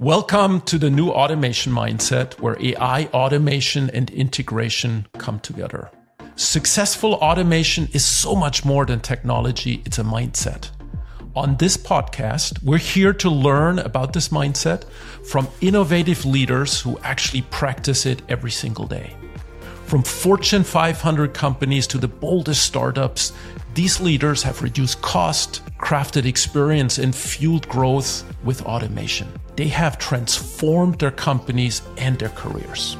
Welcome to the new automation mindset where AI, automation, and integration come together. Successful automation is so much more than technology, it's a mindset. On this podcast, we're here to learn about this mindset from innovative leaders who actually practice it every single day. From Fortune 500 companies to the boldest startups, these leaders have reduced cost, crafted experience, and fueled growth with automation. They have transformed their companies and their careers.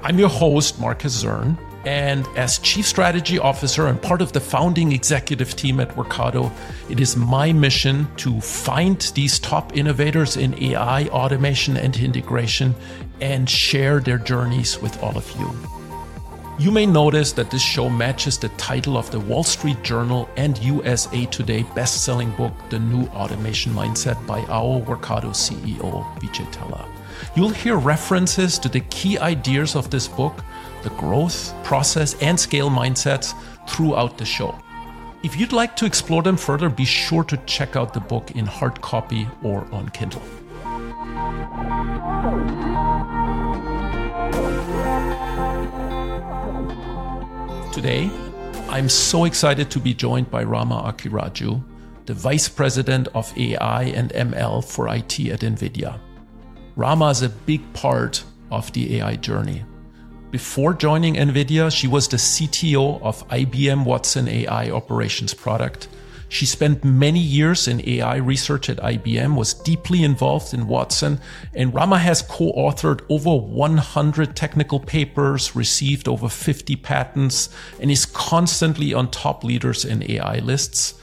I'm your host, Markus Zirn, and as Chief Strategy Officer and part of the founding executive team at Workato, it is my mission to find these top innovators in AI, automation, and integration and share their journeys with all of you. You may notice that this show matches the title of the Wall Street Journal and USA Today best-selling book, The New Automation Mindset by our Workato CEO, Vijay Tella. You'll hear references to the key ideas of this book, the growth, process, and scale mindsets throughout the show. If you'd like to explore them further, be sure to check out the book in hard copy or on Kindle. Today, I'm so excited to be joined by Rama Akkiraju, the Vice President of AI and ML for IT at NVIDIA. Rama is a big part of the AI journey. Before joining NVIDIA, she was the CTO of IBM Watson AI Operations Product she spent many years in AI research at IBM, was deeply involved in Watson, and Rama has co-authored over 100 technical papers, received over 50 patents, and is constantly on top leaders in AI lists.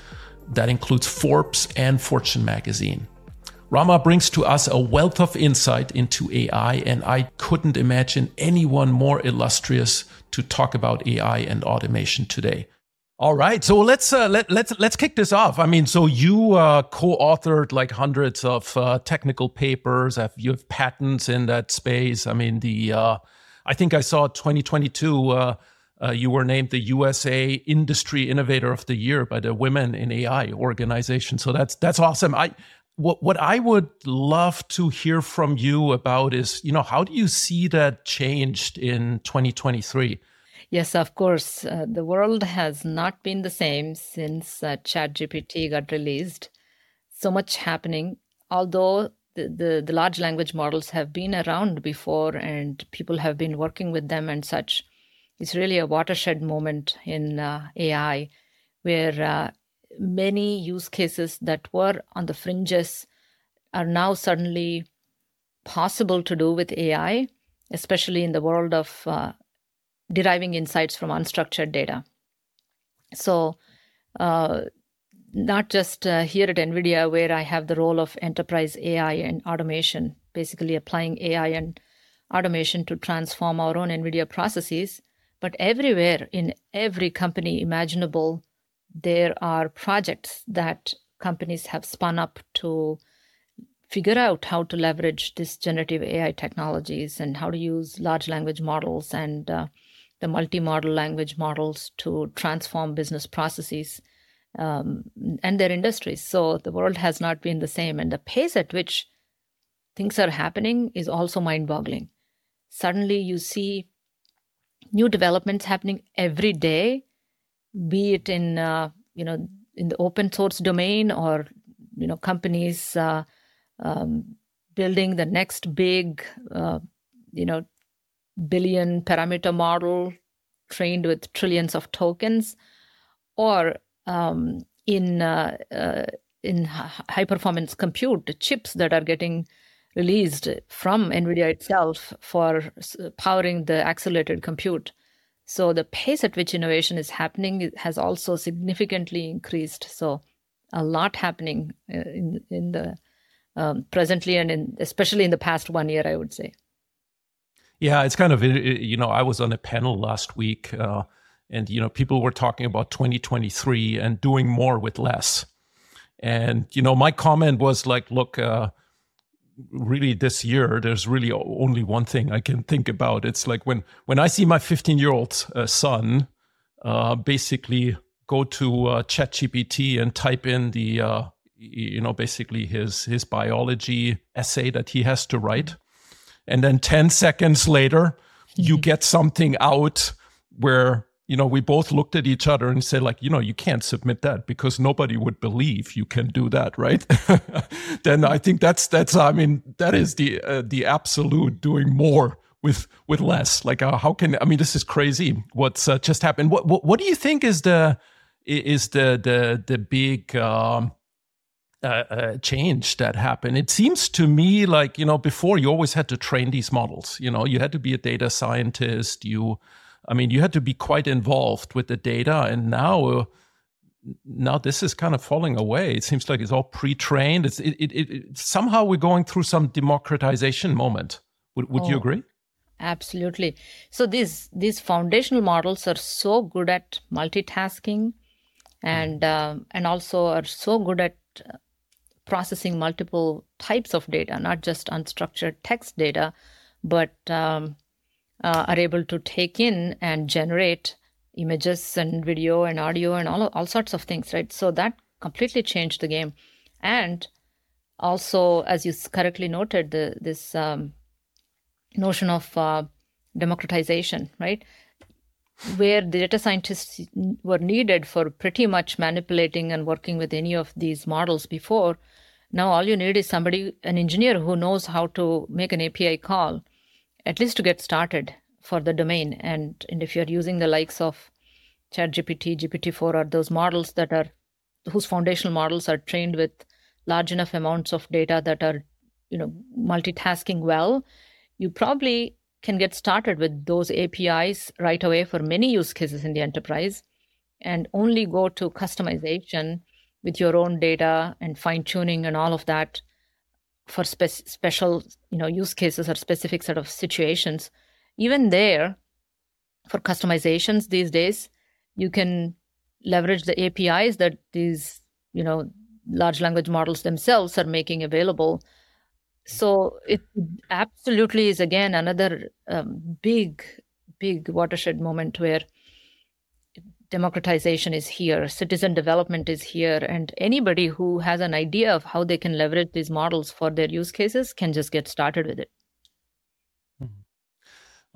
That includes Forbes and Fortune magazine. Rama brings to us a wealth of insight into AI, and I couldn't imagine anyone more illustrious to talk about AI and automation today. All right, so let's uh, let let's let's kick this off. I mean, so you uh, co-authored like hundreds of uh, technical papers. Have you have patents in that space? I mean, the uh, I think I saw 2022. Uh, uh, you were named the USA Industry Innovator of the Year by the Women in AI organization. So that's that's awesome. I what what I would love to hear from you about is, you know, how do you see that changed in 2023? Yes, of course. Uh, the world has not been the same since uh, ChatGPT got released. So much happening. Although the, the, the, large language models have been around before and people have been working with them and such, it's really a watershed moment in uh, AI where uh, many use cases that were on the fringes are now suddenly possible to do with AI, especially in the world of uh, deriving insights from unstructured data. So, uh, not just uh, here at NVIDIA, where I have the role of enterprise AI and automation, basically applying AI and automation to transform our own NVIDIA processes, but everywhere in every company imaginable, there are projects that companies have spun up to figure out how to leverage this generative AI technologies and how to use large language models and uh, the multi-model language models to transform business processes um, and their industries. So the world has not been the same, and the pace at which things are happening is also mind-boggling. Suddenly, you see new developments happening every day, be it in uh, you know in the open source domain or you know companies uh, um, building the next big uh, you know billion parameter model trained with trillions of tokens, or um, in uh, uh, in high performance compute the chips that are getting released from NVIDIA itself for powering the accelerated compute. So the pace at which innovation is happening has also significantly increased. So a lot happening uh, in in the um, presently and in, especially in the past one year, I would say. Yeah, it's kind of you know I was on a panel last week, uh, and you know people were talking about 2023 and doing more with less, and you know my comment was like, look. Uh, really this year there's really only one thing i can think about it's like when when i see my 15 year old uh, son uh, basically go to uh, chat gpt and type in the uh, you know, basically his his biology essay that he has to write, and then ten seconds later, you get something out where you know we both looked at each other and said like you know you can't submit that because nobody would believe you can do that right? Then i think that's that's i mean that is the uh, the absolute doing more with with less. Like uh, how can i mean this is crazy what's uh, just happened. What, what, what do you think is the is the the the big um, uh, uh, change that happened. It seems to me like you know before you always had to train these models. You know you had to be a data scientist. You, I mean, you had to be quite involved with the data, and now. Uh, now this is kind of falling away. It seems like it's all pre-trained. It's it, it, it somehow we're going through some democratization moment. Would would oh, you agree? Absolutely. So these these foundational models are so good at multitasking, and uh, and also are so good at uh, processing multiple types of data, not just unstructured text data, but um, uh, are able to take in and generate images and video and audio and all all sorts of things, right? So that completely changed the game, and also, as you correctly noted, the this um, notion of uh, democratization, right? where the data scientists were needed for pretty much manipulating and working with any of these models before, now all you need is somebody, an engineer who knows how to make an API call, at least to get started for the domain. And, and if you're using the likes of ChatGPT, GPT-4, or those models that are whose foundational models are trained with large enough amounts of data that are, you know, multitasking well, you probably can get started with those APIs right away for many use cases in the enterprise and only go to customization with your own data and fine tuning and all of that for spe- special you know use cases or specific set of situations. Even there for customizations these days you can leverage the apis that these you know large language models themselves are making available. So it absolutely is again another um, big big watershed moment where democratization is here citizen development is here and anybody who has an idea of how they can leverage these models for their use cases can just get started with it mm-hmm.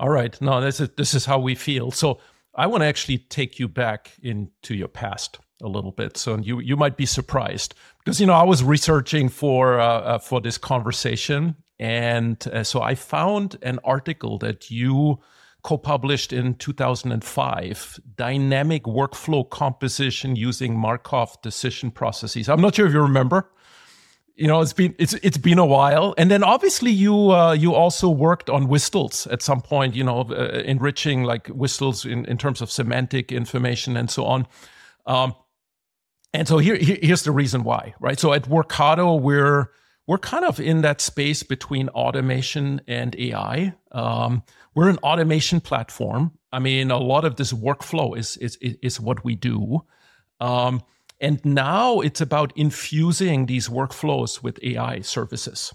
all right no this is this is how we feel so i want to actually take you back into your past a little bit. So you you might be surprised because you know I was researching for uh, uh, for this conversation, and uh, so I found an article that you co-published in 2005 dynamic workflow composition using markov decision processes i'm not sure if you remember you know it's been it's it's been a while and then obviously you uh, you also worked on Whistles at some point you know uh, enriching like Whistles in, in terms of semantic information and so on um, and so here, here's the reason why, right? So at Workato, we're we're kind of in that space between automation and AI. Um, we're an automation platform. I mean, a lot of this workflow is is is what we do. Um, and now it's about infusing these workflows with AI services.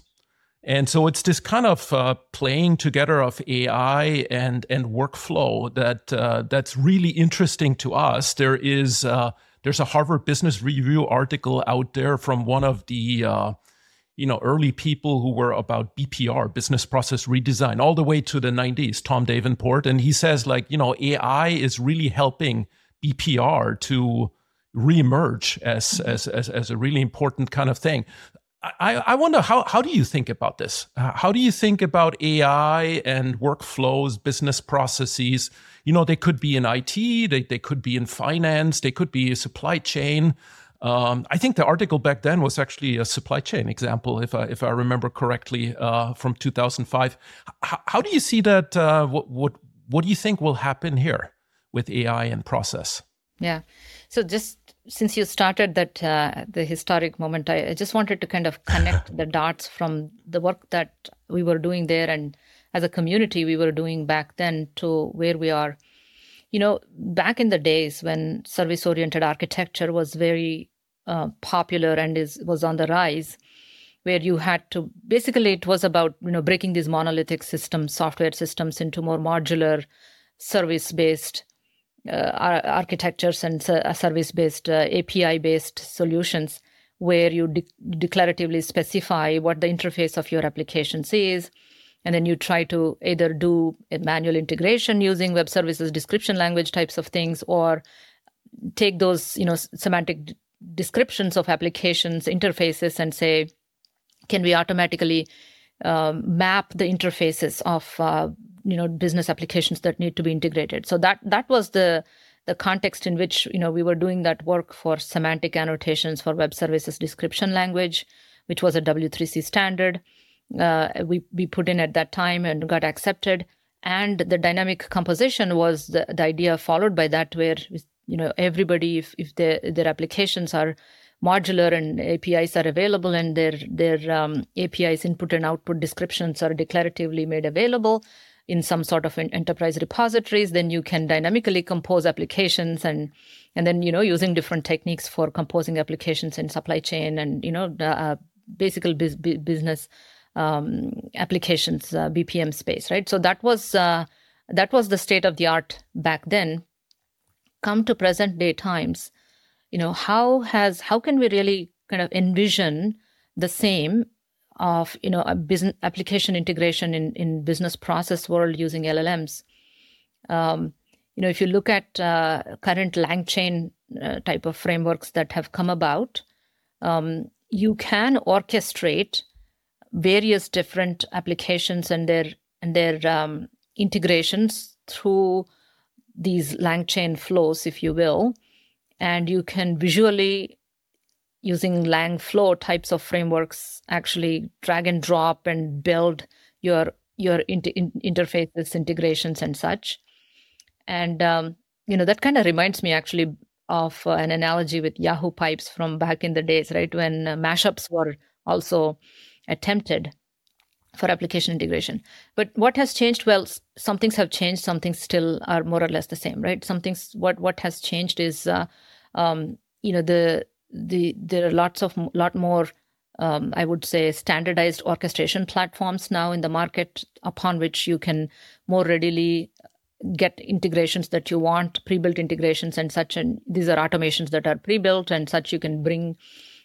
And so it's this kind of uh, playing together of AI and and workflow that uh, that's really interesting to us. There is uh, there's a Harvard Business Review article out there from one of the uh, you know early people who were about BPR, business process redesign, all the way to the 90s. Tom Davenport, and he says like you know AI is really helping BPR to reemerge as, mm-hmm. as as as a really important kind of thing. I, I wonder how how do you think about this? How do you think about AI and workflows, business processes? You know, they could be in IT, they they could be in finance, they could be a supply chain. Um, I think the article back then was actually a supply chain example, if I if I remember correctly, uh, from 2005. H- how do you see that? Uh, what what what do you think will happen here with AI and process? Yeah. So just since you started that uh, the historic moment, I, I, just wanted to kind of connect the dots from the work that we were doing there and as a community we were doing back then to where we are. You know, back in the days when service oriented architecture was very uh, popular and is was on the rise, where you had to basically it was about you know breaking these monolithic systems, software systems into more modular, service based uh, architectures and uh, service based uh, API based solutions where you de- declaratively specify what the interface of your applications is and then you try to either do a manual integration using web services description language types of things or take those you know semantic descriptions of applications interfaces and say can we automatically um, map the interfaces of uh, you know business applications that need to be integrated? So that that was the the context in which you know we were doing that work for semantic annotations for web services description language which was a w3c standard. Uh, we, we put in at that time and got accepted. And the dynamic composition was the, the idea followed by that where you know everybody if, if their, their applications are modular and apis are available and their their um, apis input and output descriptions are declaratively made available in some sort of enterprise repositories then you can dynamically compose applications and and then you know using different techniques for composing applications in supply chain and you know uh, basically business um, applications uh, BPM space, right? So that was uh, that was the state of the art back then. Come to present day times, you know how has how can we really kind of envision the same of you know a business application integration in in business process world using LLMs. Um, you know, if you look at uh, current LangChain uh, type of frameworks that have come about, um, you can orchestrate various different applications and their and their um, integrations through these LangChain flows, if you will, and you can visually using Langflow types of frameworks actually drag and drop and build your your inter- in- interfaces integrations and such. And um, you know that kind of reminds me actually of uh, an analogy with yahoo pipes from back in the days right when uh, mashups were also attempted for application integration. But what has changed? Well, some things have changed. Some things still are more or less the same, right? Some things. What what has changed is, uh, um, you know, the the there are lots of lot more. Um, I would say standardized orchestration platforms now in the market upon which you can more readily get integrations that you want, pre-built integrations and such. And these are automations that are pre-built and such. You can bring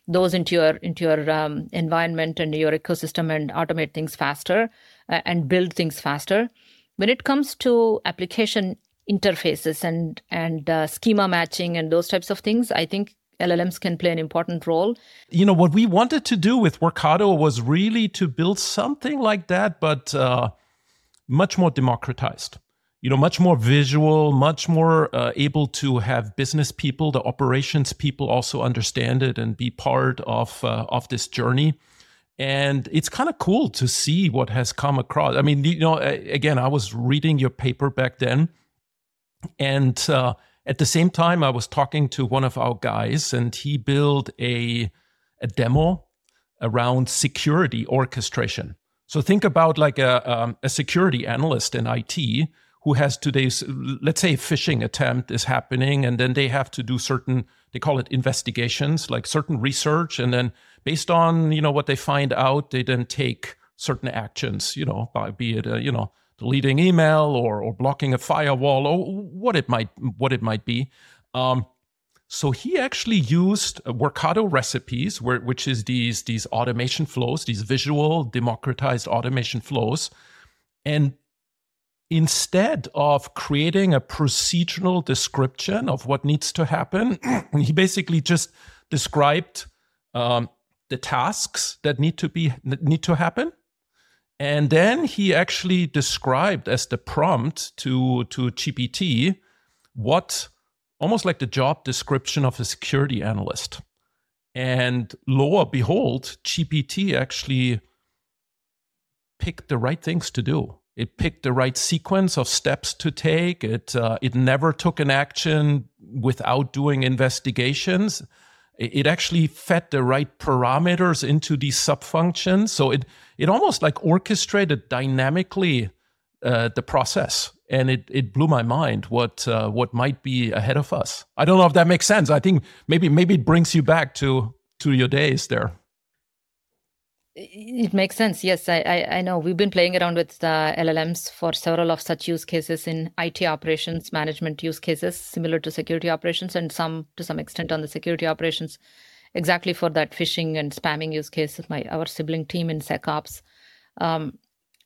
those into your into your um, environment and your ecosystem and automate things faster uh, and build things faster. When it comes to application interfaces and and uh, schema matching and those types of things i think llms can play an important role. You know what we wanted to do with workato was really to build something like that but uh, much more democratized you know much more visual much more uh, able to have business people the operations people also understand it and be part of uh, of this journey. And it's kind of cool to see what has come across. I mean you know again i was reading your paper back then and uh, at the same time i was talking to one of our guys and he built a a demo around security orchestration. So think about like a, um, a security analyst in it who has today's let's say phishing attempt is happening and then they have to do certain they call it investigations like certain research. And then based on you know what they find out they then take certain actions you know by be it a, you know deleting email or or blocking a firewall or what it might what it might be. Um, so he actually used Workato recipes, where, which is these these automation flows, these visual democratized automation flows, and instead of creating a procedural description of what needs to happen, he basically just described um, the tasks that need to be need to happen, and then he actually described as the prompt to to GPT what almost like the job description of a security analyst. And lo and behold, GPT actually picked the right things to do it picked the right sequence of steps to take. It uh, it never took an action without doing investigations. It, actually fed the right parameters into these subfunctions. So it it almost like orchestrated dynamically uh, the process, and it it blew my mind what uh, what might be ahead of us. I don't know if that makes sense. I think maybe maybe it brings you back to to your days there. It makes sense. Yes, I, I, I, know. We've been playing around with the LLMs for several of such use cases in IT operations management use cases, similar to security operations, and some to some extent on the security operations exactly for that phishing and spamming use case. My our sibling team in SecOps. Um,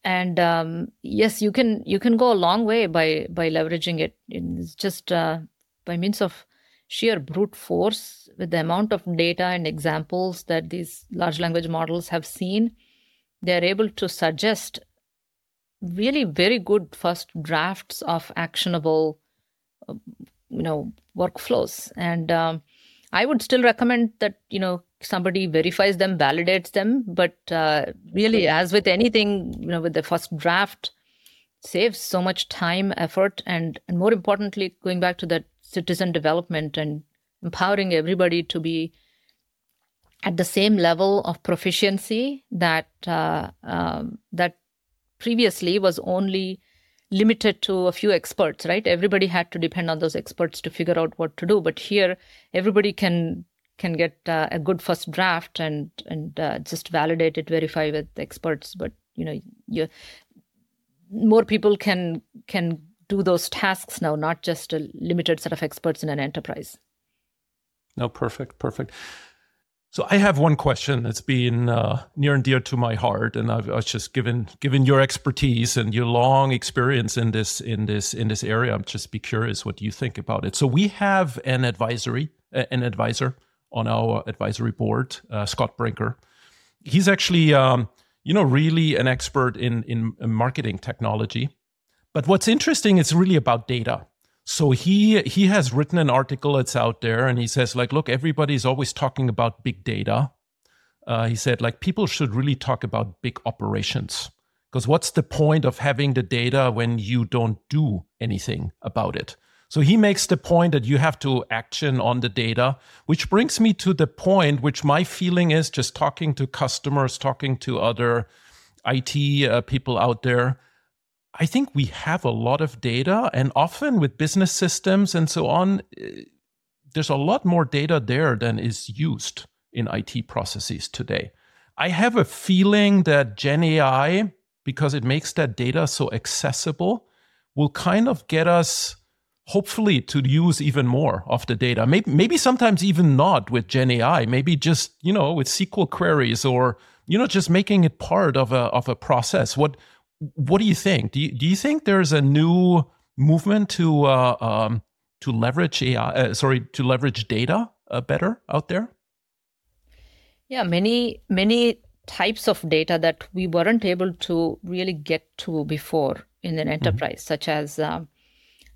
and um, yes, you can you can go a long way by by leveraging it. It's just uh, by means of sheer brute force with the amount of data and examples that these large language models have seen. They are able to suggest really very good first drafts of actionable, uh, you know, workflows. And um, I would still recommend that you know somebody verifies them, validates them. But uh, really, as with anything, you know, with the first draft, saves so much time, effort, and, and more importantly, going back to that citizen development and empowering everybody to be at the same level of proficiency that uh, um, that previously was only limited to a few experts right everybody had to depend on those experts to figure out what to do but here everybody can can get uh, a good first draft and and uh, just validate it, verify with experts. But you know, you more people can can do those tasks now, not just a limited set of experts in an enterprise. No, perfect, perfect. So I have one question that's been uh, near and dear to my heart, and I've, I was just given given your expertise and your long experience in this in this in this area. I'm just be curious what you think about it. So we have an advisory, an advisor on our advisory board, uh, Scott Brinker. He's actually, um, you know, really an expert in, in marketing technology. But what's interesting is really about data. So he he has written an article that's out there, and he says like, look, everybody's always talking about big data. Uh, he said like people should really talk about big operations because what's the point of having the data when you don't do anything about it? So he makes the point that you have to action on the data, which brings me to the point, which my feeling is just talking to customers, talking to other IT uh, people out there. I think we have a lot of data, and often with business systems and so on, uh, there's a lot more data there than is used in IT processes today. I have a feeling that Gen AI, because it makes that data so accessible, will kind of get us hopefully to use even more of the data. Maybe, maybe sometimes even not with Gen AI, maybe just, you know, with SQL queries or, you know, just making it part of a, of a process. What, what do you think? Do you, do you think there's a new movement to, uh, um, to leverage AI, uh, sorry, to leverage data uh, better out there? Yeah, many, many types of data that we weren't able to really get to before in an mm-hmm. enterprise, mm-hmm. such as um,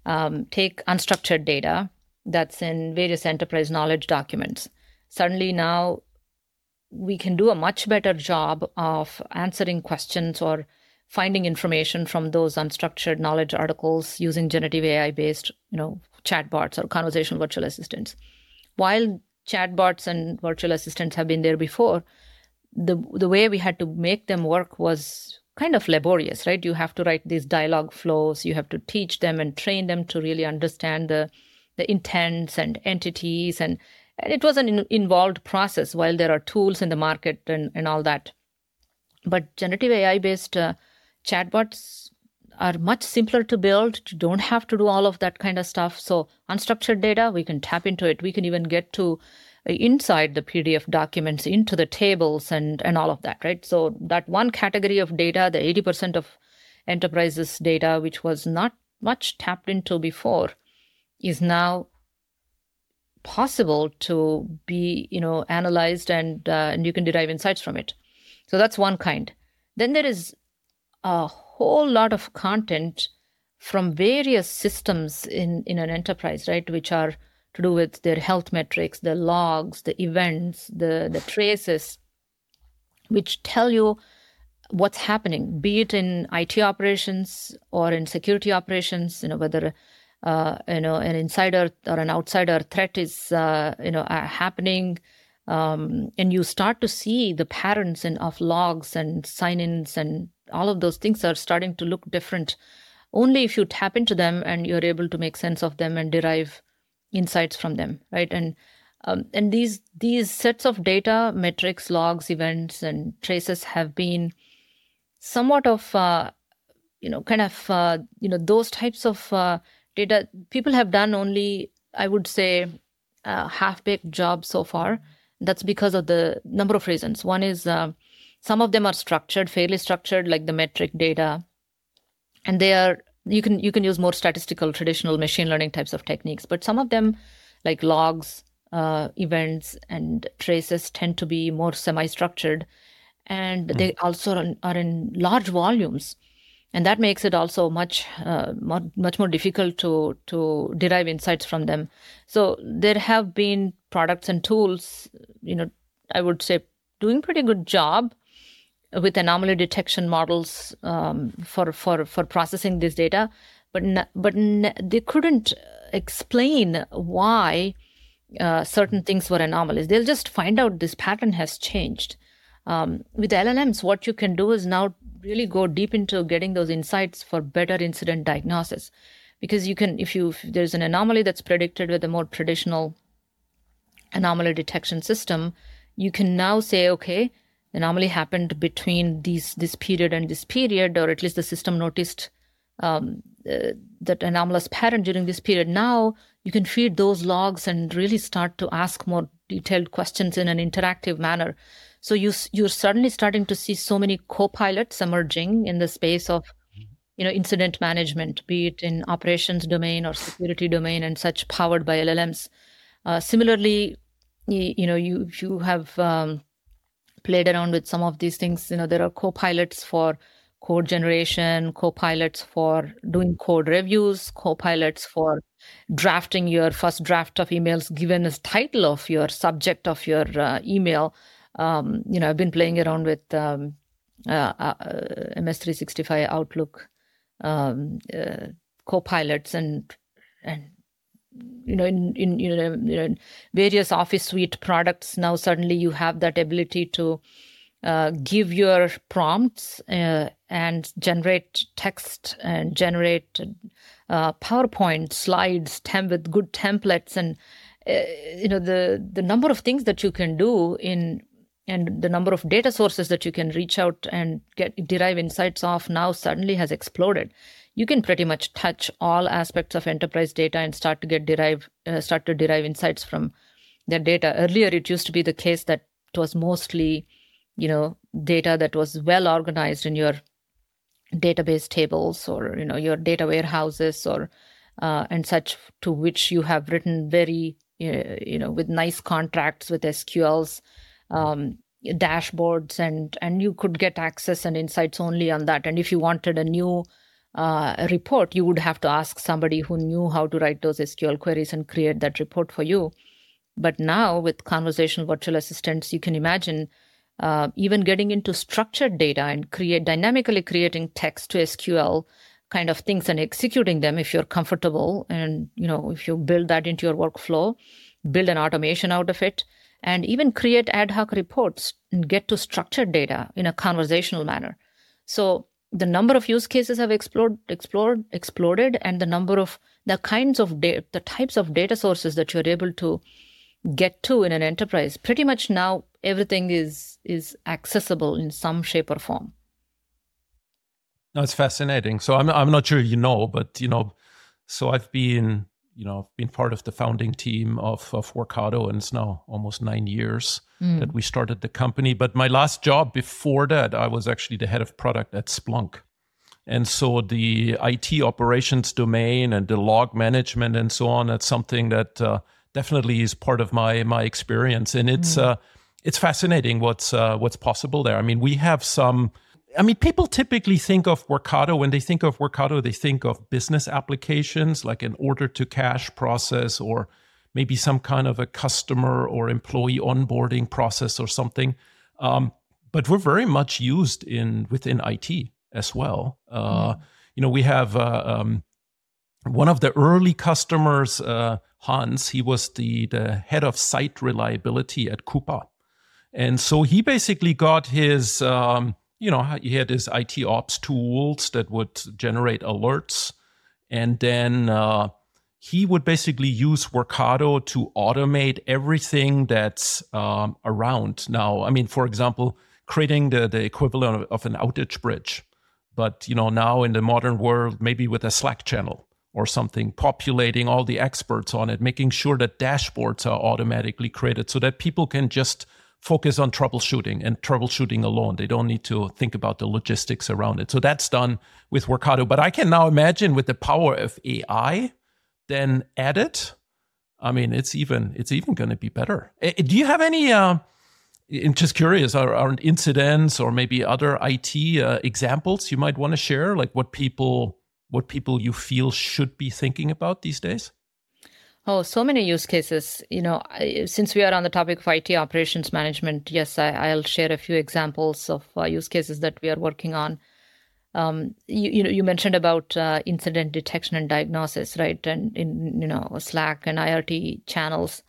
um, take unstructured data that's in various enterprise knowledge documents. Suddenly now we can do a much better job of answering questions or finding information from those unstructured knowledge articles using generative AI based, you know, chatbots or conversational virtual assistants. While chatbots and virtual assistants have been there before, the the way we had to make them work was kind of laborious, right? You have to write these dialogue flows, you have to teach them and train them to really understand the the intents and entities and, and it was an in, involved process while there are tools in the market and, and all that. But generative AI based uh, chatbots are much simpler to build. You don't have to do all of that kind of stuff. So unstructured data, we can tap into it. We can even get to inside the PDF documents into the tables and, and all of that, right? So that one category of data, the 80% of enterprises data, which was not much tapped into before, is now possible to be, you know, analyzed and uh, and you can derive insights from it. So that's one kind. Then there is a whole lot of content from various systems in in an enterprise, right, which are to do with their health metrics, the logs, the events, the, the traces, which tell you what's happening, be it in IT operations or in security operations, you know, whether uh, you know an insider or an outsider threat is uh, you know uh, happening, um, and you start to see the patterns in, of logs and sign-ins and all of those things are starting to look different only if you tap into them and you're able to make sense of them and derive insights from them, right? And um, and these these sets of data, metrics, logs, events, and traces have been somewhat of uh, you know kind of uh, you know those types of uh, data. People have done only, I would say, a half baked job so far. That's because of the number of reasons. One is uh, some of them are structured, fairly structured, like the metric data, and they are you can you can use more statistical, traditional machine learning types of techniques. But some of them, like logs, uh, events, and traces, tend to be more semi-structured, and mm. they also are in large volumes. And that makes it also much uh, much more difficult to to derive insights from them. So there have been products and tools you know i would say doing pretty good job with anomaly detection models um, for for for processing this data but but they couldn't explain why uh, certain things were anomalies they'll just find out this pattern has changed. Um, with llms what you can do is now really go deep into getting those insights for better incident diagnosis. Because you can if you if there's an anomaly that's predicted with a more traditional anomaly detection system you can now say okay anomaly happened between these this period and this period or at least the system noticed um, uh, that anomalous pattern during this period now you can feed those logs and really start to ask more detailed questions in an interactive manner so you you're suddenly starting to see so many co-pilots emerging in the space of you know incident management, be it in operations domain or security domain, and such powered by LLMs. Uh, similarly, you, you, know you you have um, played around with some of these things, you know there are co-pilots for code generation, co-pilots for doing code reviews, co-pilots for drafting your first draft of emails given as title of your subject of your uh, email. Um, you know, I've been playing around with um, uh, uh, MS365 Outlook um, uh, co-pilots and and you know in, in you know, you know various Office suite products now suddenly you have that ability to uh, give your prompts uh, and generate text and generate uh, PowerPoint slides tem- with good templates and uh, you know the the number of things that you can do in and the number of data sources that you can reach out and get derive insights off now suddenly has exploded you can pretty much touch all aspects of enterprise data and start to get derive uh, start to derive insights from that data. Earlier it used to be the case that it was mostly you know data that was well organized in your database tables or you know your data warehouses or uh, and such to which you have written very you know with nice contracts with sqls um, dashboards and and you could get access and insights only on that. And if you wanted a new uh, report you would have to ask somebody who knew how to write those sql queries and create that report for you but now with conversational virtual assistants you can imagine uh, even getting into structured data and create dynamically creating text to sql kind of things and executing them if you're comfortable and you know if you build that into your workflow build an automation out of it and even create ad hoc reports and get to structured data in a conversational manner. So the number of use cases have explored, explored, exploded, and the number of the kinds of data, the types of data sources that you're able to get to in an enterprise. Pretty much now, everything is is accessible in some shape or form. That's fascinating. So I'm I'm not sure you know, but you know, so I've been you know, I've been part of the founding team of, of Workato, and it's now almost nine years mm. that we started the company. But my last job before that, I was actually the head of product at Splunk. And so the IT operations domain and the log management and so on, that's something that uh, definitely is part of my my experience. And it's mm. uh, it's fascinating what's uh, what's possible there. I mean, we have some I mean, people typically think of Workato. When they think of Workato, they think of business applications like an order to cash process or maybe some kind of a customer or employee onboarding process or something. Um, but we're very much used in within IT as well. Uh, mm. You know, we have uh, um, one of the early customers, uh, Hans. He was the the head of site reliability at Coupa, and so he basically got his um, you know, he had his IT ops tools that would generate alerts. And then uh, he would basically use Workato to automate everything that's um, around. Now, I mean, for example, creating the, the equivalent of, of an outage bridge. But, you know, now in the modern world, maybe with a Slack channel or something, populating all the experts on it, making sure that dashboards are automatically created so that people can just focus on troubleshooting and troubleshooting alone. They don't need to think about the logistics around it. So that's done with Workato. But I can now imagine with the power of AI then added, I mean, it's even it's even going to be better. Eh, do you have any? Uh, I'm just curious, are, are incidents or maybe other IT uh, examples you might want to share, like what people what people you feel should be thinking about these days? Oh, so many use cases. You know, since we are on the topic of IT operations management, yes, I, will share a few examples of uh, use cases that we are working on. Um, you, you know, you mentioned about uh, incident detection and diagnosis, right? And in you know Slack and IRT channels.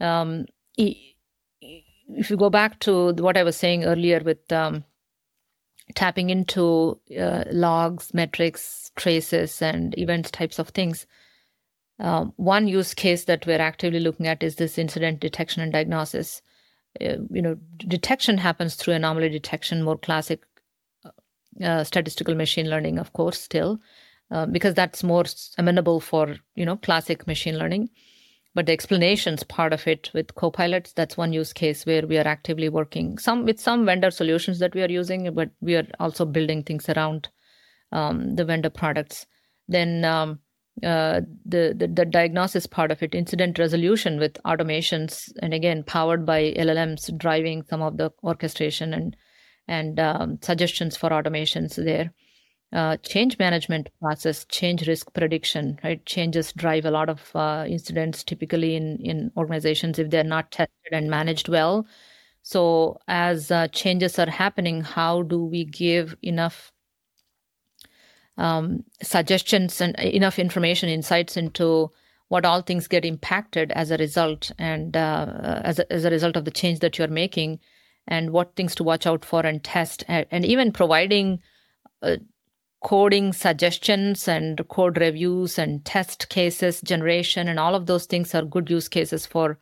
Um, if you go back to what I was saying earlier with um, tapping into uh, logs, metrics, traces, and events types of things um, one use case that we're actively looking at is this incident detection and diagnosis. Uh, you know, detection happens through anomaly detection, more classic uh, uh statistical machine learning, of course, still, uh, because that's more amenable for you know classic machine learning. But the explanations part of it with copilots, that's one use case where we are actively working some with some vendor solutions that we are using, but we are also building things around um, the vendor products. Then um, uh, the, the, the diagnosis part of it, incident resolution with automations, and again powered by LLMs driving some of the orchestration and and um, suggestions for automations there. Uh, change management process, change risk prediction, right? Changes drive a lot of uh, incidents typically in in organizations if they're not tested and managed well. So as uh, changes are happening, how do we give enough um, suggestions and enough information, insights into what all things get impacted as a result and uh, as, a, as a result of the change that you're making and what things to watch out for and test and, and even providing uh, coding suggestions and code reviews and test cases generation and all of those things are good use cases for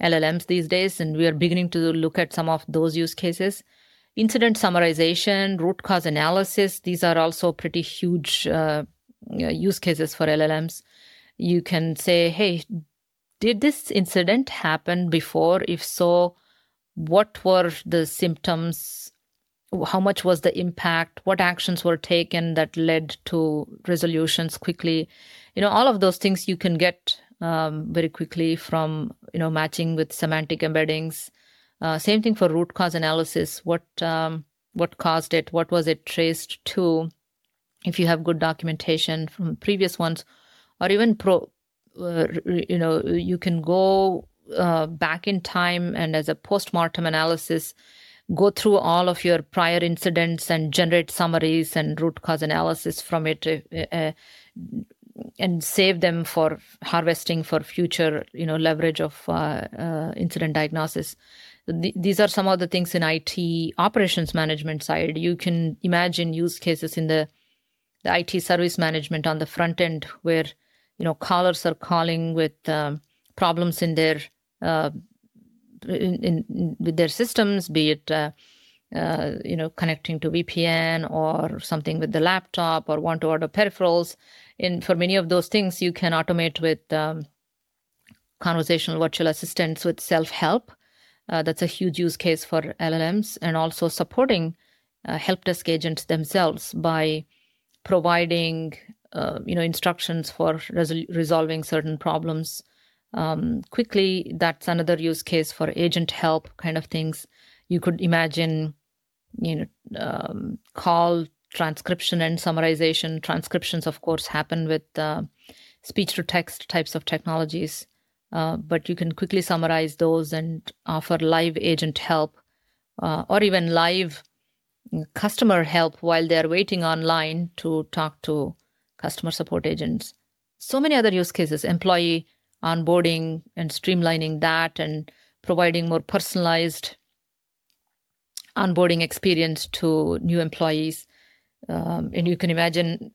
llms these days. And we are beginning to look at some of those use cases incident summarization, root cause analysis, these are also pretty huge uh, use cases for LLMs. You can say, hey, did this incident happen before? If so, what were the symptoms? How much was the impact? What actions were taken that led to resolutions quickly? You know, all of those things you can get um, very quickly from, you know, matching with semantic embeddings uh, same thing for root cause analysis. What um, what caused it? What was it traced to? If you have good documentation from previous ones, or even pro, uh, you know, you can go uh, back in time and as a post-mortem analysis, go through all of your prior incidents and generate summaries and root cause analysis from it. Uh, uh and save them for harvesting for future you know leverage of uh, uh, incident diagnosis these are some of the things in IT operations management side. You can imagine use cases in the the IT service management on the front end where you know callers are calling with um, problems in their uh, in, in, with their systems, be it uh, uh, you know connecting to VPN or something with the laptop or want to order peripherals. And for many of those things, you can automate with um, conversational virtual assistants with self help uh, that's a huge use case for LLMs and also supporting uh, help desk agents themselves by providing uh, you know instructions for resol- resolving certain problems um, quickly. That's another use case for agent help kind of things. You could imagine you know um, call transcription and summarization. Transcriptions, of course, happen with uh, speech to text types of technologies. Uh, but you can quickly summarize those and offer live agent help uh, or even live customer help while they're waiting online to talk to customer support agents. So many other use cases, employee onboarding and streamlining that and providing more personalized onboarding experience to new employees. Um, and you can imagine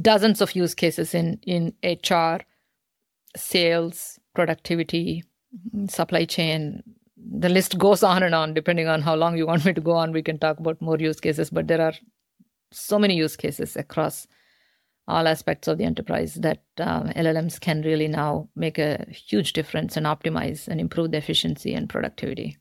dozens of use cases in, in HR sales, productivity, supply chain. The list goes on and on, depending on how long you want me to go on. We can talk about more use cases, but there are so many use cases across all aspects of the enterprise that um, LLMs can really now make a huge difference and optimize and improve the efficiency and productivity.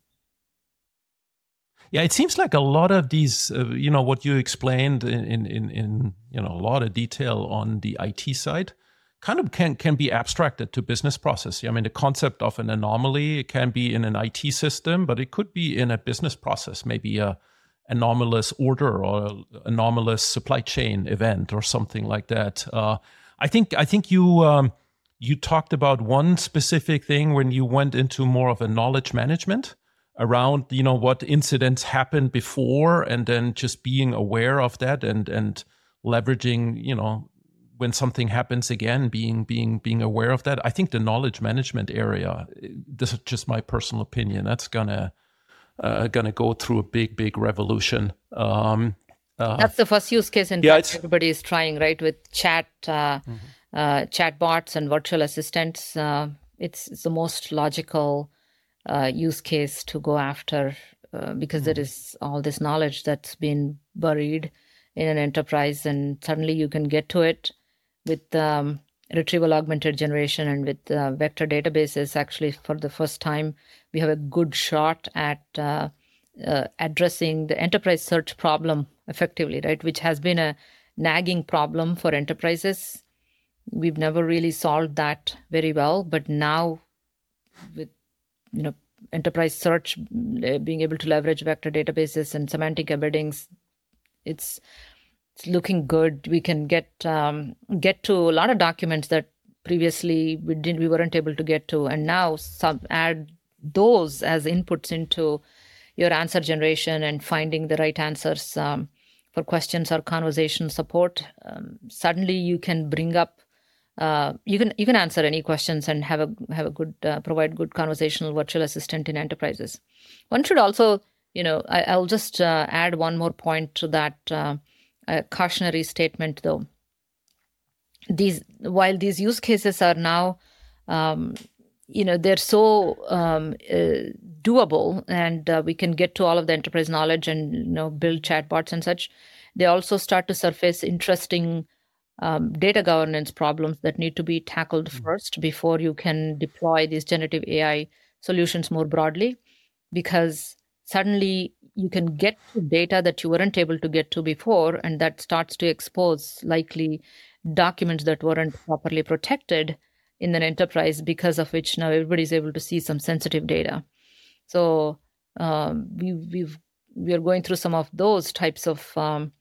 Yeah, it seems like a lot of these, uh, you know, what you explained in, in, in, you know, a lot of detail on the IT side kind of can, can be abstracted to business process. I mean, the concept of an anomaly it can be in an IT system, but it could be in a business process, maybe a anomalous order or anomalous supply chain event or something like that. Uh, I think, I think you, um, you talked about one specific thing when you went into more of a knowledge management around you know what incidents happened before and then just being aware of that and and leveraging you know when something happens again being being being aware of that i think the knowledge management area this is just my personal opinion that's gonna uh, gonna go through a big big revolution um, uh, that's the first use case in yeah, fact everybody is trying right with chat uh, mm-hmm. uh, chat bots and virtual assistants uh, it's, it's the most logical uh, use case to go after uh, because mm-hmm. is all this knowledge that's been buried in an enterprise and suddenly you can get to it with um, retrieval augmented generation and with uh, vector databases actually for the first time we have a good shot at uh, uh, addressing the enterprise search problem effectively right? Which has been a nagging problem for enterprises. We've never really solved that very well but now with you know enterprise search uh, being able to leverage vector databases and semantic embeddings it's it's looking good. We can get um, get to a lot of documents that previously we didn't we weren't able to get to. And now some add those as inputs into your answer generation and finding the right answers um, for questions or conversation support. Um, suddenly you can bring up uh, you can you can answer any questions and have a have a good uh, provide good conversational virtual assistant in enterprises. One should also, you know, I, will just uh, add one more point to that uh, cautionary statement though. These while these use cases are now, um, you know, they're so um, uh, doable, and we can get to all of the enterprise knowledge and you know build chatbots and such. They also start to surface interesting um, data governance problems that need to be tackled mm-hmm. first before you can deploy these generative AI solutions more broadly, because suddenly you can get data that you weren't able to get to before, and that starts to expose likely documents that weren't properly protected in an enterprise, because of which now everybody's able to see some sensitive data. So um, we, we've we are going through some of those types of um,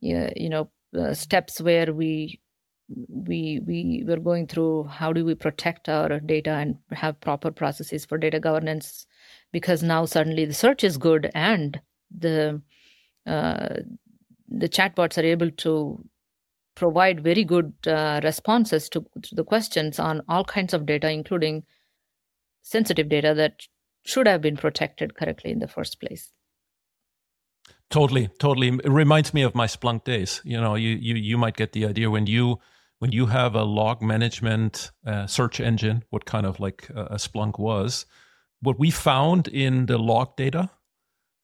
you know uh, steps where we we we we're going through how do we protect our data and have proper processes for data governance because now suddenly the search is good and the uh, the chatbots are able to provide very good uh, responses to, to the questions on all kinds of data including sensitive data that should have been protected correctly in the first place Totally, totally. It reminds me of my Splunk days. You know, you you you might get the idea when you when you have a log management uh, search engine, what kind of like a Splunk was. What we found in the log data,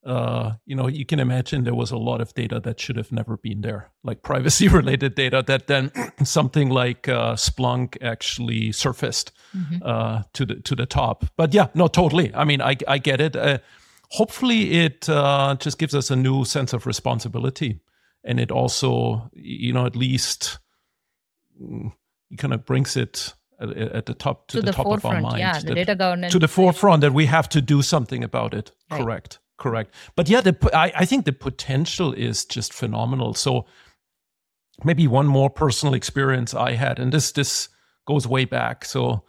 uh, you know, you can imagine there was a lot of data that should have never been there, like privacy related data that then something like uh, Splunk actually surfaced mm-hmm. uh, to the to the top. But yeah, no, totally. I mean, I I get it. Uh, hopefully it uh, just gives us a new sense of responsibility and it also you know at least mm, kind of brings it at, the top to, to the, the, top of our mind yeah, the data governance to the forefront that we have to do something about it. Right. correct correct. But yeah the, I, I think the potential is just phenomenal. So maybe one more personal experience i had and this this goes way back. So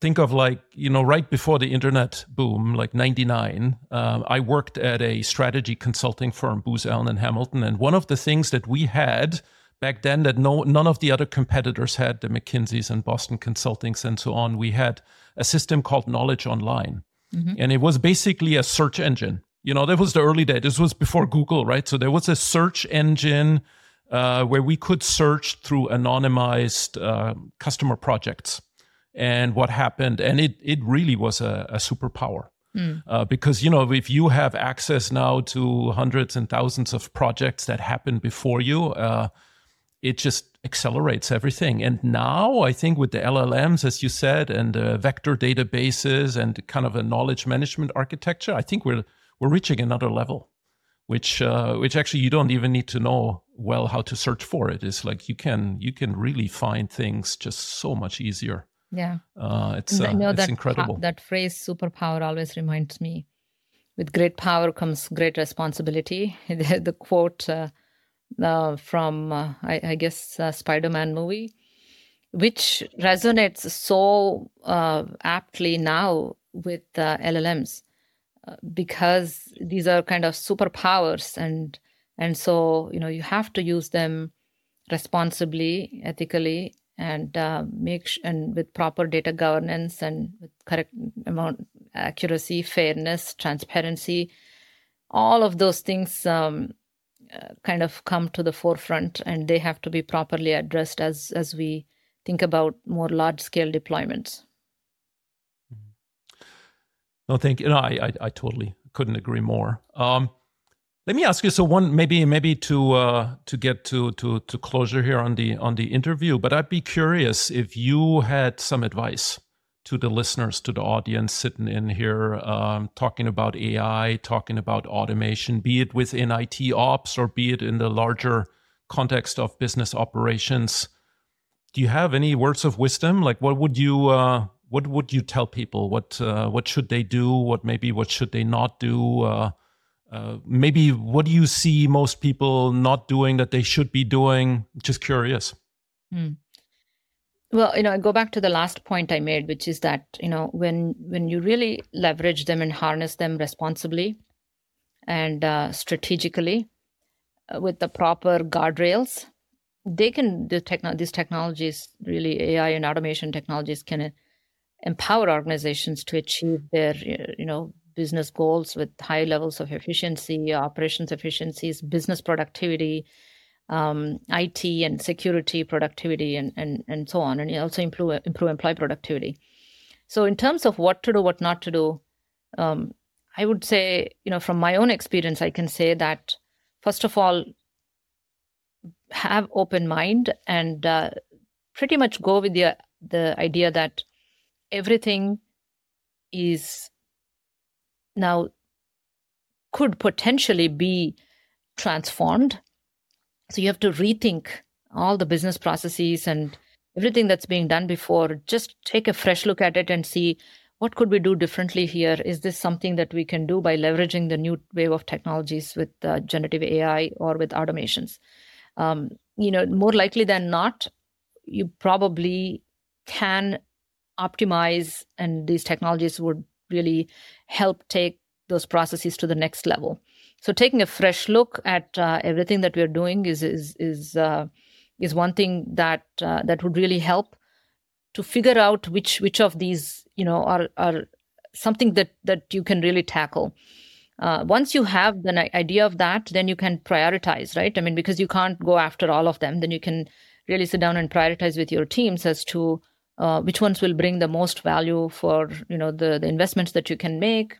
think of like you know right before the internet boom like 99 uh, i worked at a strategy consulting firm booz allen and hamilton. And one of the things that we had back then that no none of the other competitors had the mckinseys and boston consultings and so on we had a system called knowledge online mm-hmm. and it was basically a search engine you know that was the early day this was before google right so there was a search engine uh, where we could search through anonymized uh, customer projects and what happened. And it, it really was a, a superpower. Mm. Uh, because you know if you have access now to hundreds and thousands of projects that happened before you uh, it just accelerates everything. And now I think with the LLMs, as you said, and uh, vector databases and kind of a knowledge management architecture, I think we're we're reaching another level, which uh, which actually you don't even need to know well how to search for it. It's like you can you can really find things just so much easier. Yeah, uh, it's know it's that incredible. that phrase "superpower" always reminds me. With great power comes great responsibility. the, the quote uh, from uh, I, I, guess uh, Spider-Man movie, which resonates so uh, aptly now with uh, LLMs uh, because these are kind of superpowers and and so you know you have to use them responsibly, ethically, and make sh- and with proper data governance and with correct amount accuracy, fairness, transparency. All of those things um, kind of come to the forefront and they have to be properly addressed as as we think about more large scale deployments no thank you. No i i, I totally couldn't agree more. Um, let me ask you so one maybe maybe to uh, to get to to to closure here on the on the interview but i'd be curious if you had some advice to the listeners, to the audience sitting in here, um, talking about AI, talking about automation, be it within IT ops or be it in the larger context of business operations. Do you have any words of wisdom? Like, what would you uh, what would you tell people? What uh, what should they do? What maybe what should they not do? Uh, uh maybe what do you see most people not doing that they should be doing? Just curious. Mm. Well, you know, I go back to the last point I made, which is that you know when when you really leverage them and harness them responsibly and uh, strategically uh, with the proper guardrails, they can the techno- these technologies really AI and automation technologies can empower organizations to achieve their you know business goals with high levels of efficiency, operations efficiencies, business productivity, um, IT and security productivity and, and, and so on, and also improve improve employee productivity. So in terms of what to do, what not to do, um, I would say, you know, from my own experience, I can say that first of all, have open mind and uh, pretty much go with the the idea that everything is now could potentially be transformed so you have to rethink all the business processes and everything that's being done before. Just take a fresh look at it and see what could we do differently here. Is this something that we can do by leveraging the new wave of technologies with uh, generative AI or with automations? Um, you know, more likely than not, you probably can optimize, and these technologies would really help take those processes to the next level. So taking a fresh look at uh, everything that we are doing is is is uh, is one thing that uh, that would really help to figure out which which of these you know are are something that that you can really tackle. Uh, once you have the idea of that, then you can prioritize, right? I mean, because you can't go after all of them, then you can really sit down and prioritize with your teams as to uh, which ones will bring the most value for you know the the investments that you can make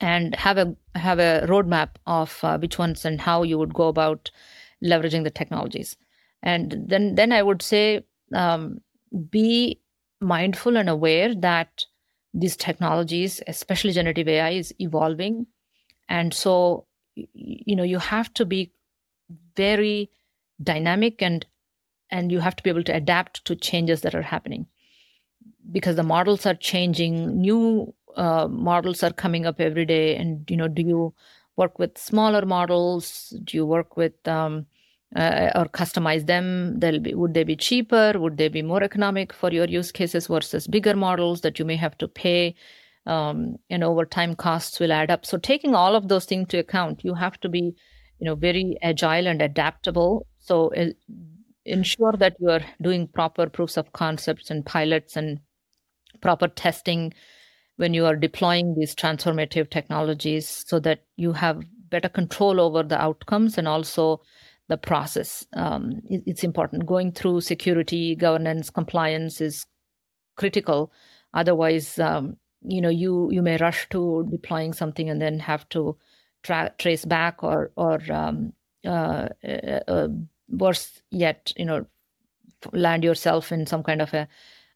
and have a have a roadmap of uh, which ones and how you would go about leveraging the technologies. And then then i would say um, be mindful and aware that these technologies especially generative ai is evolving. And so you know you have to be very dynamic and and you have to be able to adapt to changes that are happening. Because the models are changing new uh, models are coming up every day. And you know do you work with smaller models? Do you work with um, uh, or customize them? They'll be would they be cheaper? Would they be more economic for your use cases versus bigger models that you may have to pay? Um, and over time costs will add up. So taking all of those things to account you have to be you know very agile and adaptable. So uh, ensure that you are doing proper proofs of concepts and pilots and proper testing when you are deploying these transformative technologies so that you have better control over the outcomes and also the process. Um, it, it's important. Going through security, governance, compliance is critical. Otherwise, um, you know, you you may rush to deploying something and then have to tra- trace back or or um, uh, uh, uh worse yet, you know, land yourself in some kind of a,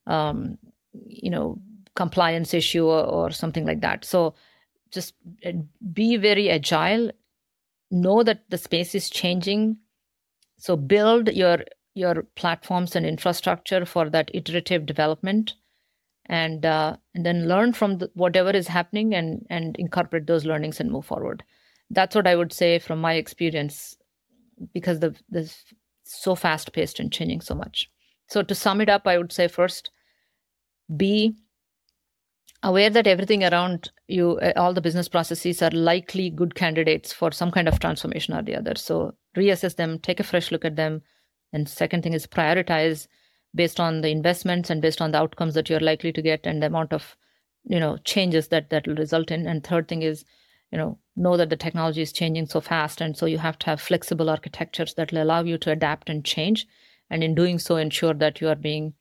um, you know, compliance issue or, or something like that. So just uh, be very agile. Know that the space is changing. So build your your platforms and infrastructure for that iterative development and uh, and then learn from the, whatever is happening and and incorporate those learnings and move forward that's what i would say from my experience because the the so fast paced and changing so much so to sum it up i would say first be aware that everything around you uh, all the business processes are likely good candidates for some kind of transformation or the other. So reassess them take a fresh look at them. And second thing is prioritize based on the investments and based on the outcomes that you're likely to get and the amount of you know changes that that will result in. And third thing is you know know that the technology is changing so fast and so you have to have flexible architectures that will allow you to adapt and change. And in doing so ensure that you are being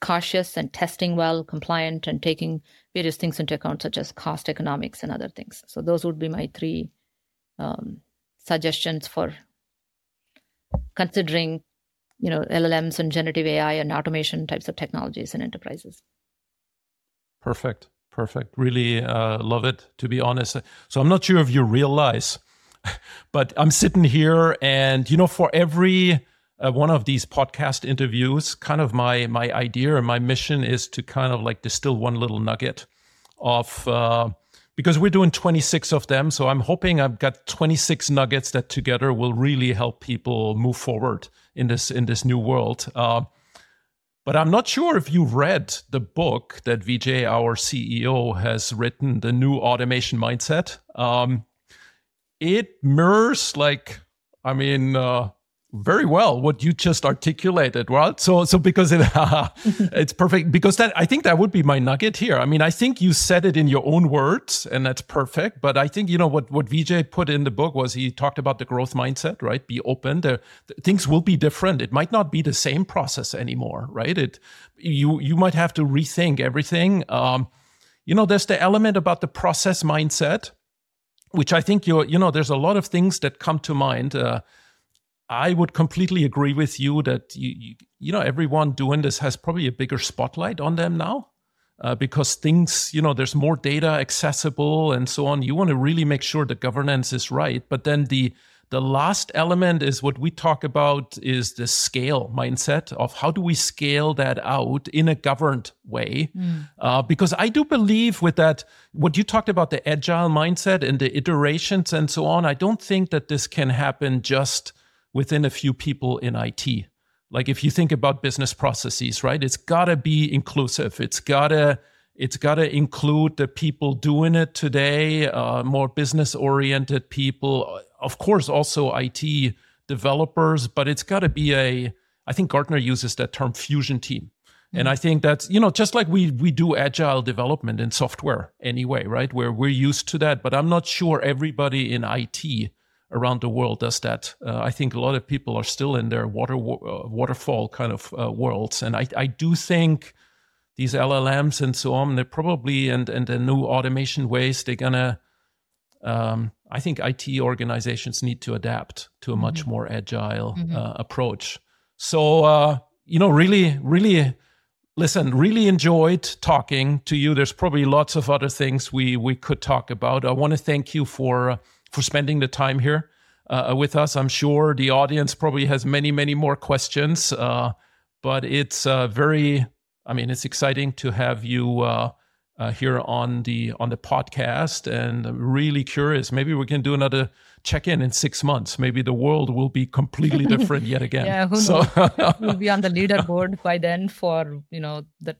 cautious and testing well compliant and taking various things into account such as cost economics and other things. So those would be my three um, suggestions for considering you know llms and generative ai and automation types of technologies in enterprises. Perfect. Perfect. Really uh, love it to be honest. So i'm not sure if you realize but i'm sitting here and you know for every uh, one of these podcast interviews kind of my my idea and my mission is to kind of like distill one little nugget of uh, because we're doing 26 of them so i'm hoping i've got 26 nuggets that together will really help people move forward in this in this new world. Uh, but I'm not sure if you've read the book that Vijay, our CEO, has written, the new automation mindset. Um, it mirrors like, I mean, uh, very well what you just articulated right? So so because it it's perfect because that i think that would be my nugget here. I mean i think you said it in your own words and that's perfect but i think you know what what vijay put in the book was he talked about the growth mindset right? Be open. There things will be different. It might not be the same process anymore right? It you you might have to rethink everything. Um you know there's the element about the process mindset which i think you're you know there's a lot of things that come to mind. Uh, I would completely agree with you that you, you, you know everyone doing this has probably a bigger spotlight on them now uh, because things you know there's more data accessible and so on. You want to really make sure the governance is right, but then the the last element is what we talk about is the scale mindset of how do we scale that out in a governed way mm. uh, because i do believe with that what you talked about the agile mindset and the iterations and so on i don't think that this can happen just within a few people in IT. Like if you think about business processes, right? It's got to be inclusive. It's got to it's got to include the people doing it today, uh, more business oriented people. Of course, also IT developers, but it's got to be a. I think Gartner uses that term fusion team. And I think that's, you know, just like we we do agile development in software anyway, right? Where we're used to that, but I'm not sure everybody in IT around the world does that. Uh, I think a lot of people are still in their water uh, waterfall kind of uh, worlds, and I, I do think these LLMs and so on, they're probably and and the new automation ways they're gonna. Um, I think IT organizations need to adapt to a much mm-hmm. more agile mm-hmm. Uh, approach. So uh, you know, really, really. Listen, really enjoyed talking to you. There's probably lots of other things we we could talk about. I want to thank you for for spending the time here uh, with us. I'm sure the audience probably has many, many more questions, uh, but it's uh, very, I mean, it's exciting to have you uh, uh, here on the on the podcast, and I'm really curious. Maybe we can do another check in in six months. Maybe the world will be completely different yet again. yeah, who so knows? we'll be on the leaderboard by then for you know the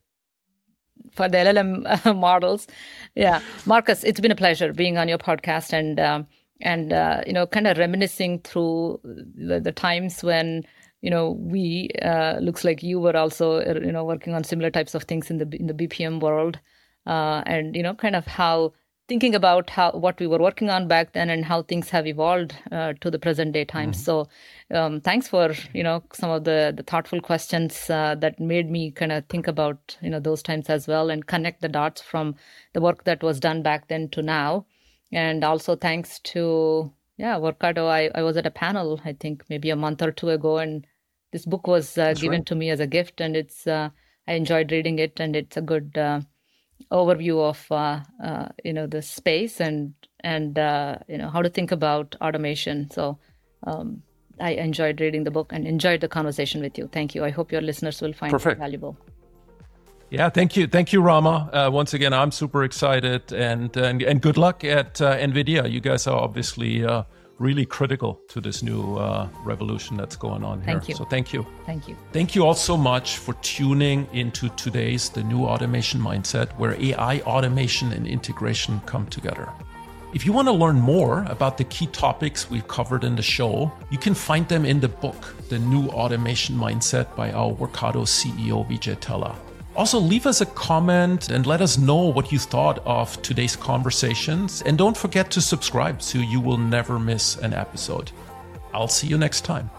for the LLM models. Yeah, Markus, it's been a pleasure being on your podcast and um, and uh, you know, kind of reminiscing through the, the times when you know we uh, looks like you were also uh, you know working on similar types of things in the in the BPM world, uh, and you know, kind of how thinking about how what we were working on back then and how things have evolved uh, to the present day times. Mm-hmm. So, um, thanks for you know some of the the thoughtful questions uh, that made me kind of think about you know those times as well and connect the dots from the work that was done back then to now. And also thanks to yeah, Workato. I, I was at a panel, I think maybe a month or two ago, and this book was uh, given right. to me as a gift, and it's uh, I enjoyed reading it, and it's a good uh, overview of uh, uh, you know the space and and uh, you know how to think about automation. So um, I enjoyed reading the book and enjoyed the conversation with you. Thank you. I hope your listeners will find Perfect. it valuable. Yeah, thank you, thank you, Rama. Uh, once again, I'm super excited, and and, and good luck at uh, Nvidia. You guys are obviously uh, really critical to this new uh, revolution that's going on here. Thank you. So thank you. Thank you. Thank you all so much for tuning into today's The New Automation Mindset, where AI, automation, and integration come together. If you want to learn more about the key topics we've covered in the show, you can find them in the book, The New Automation Mindset by our Workato CEO, Vijay Tella. Also, leave us a comment and let us know what you thought of today's conversations. And don't forget to subscribe so you will never miss an episode. I'll see you next time.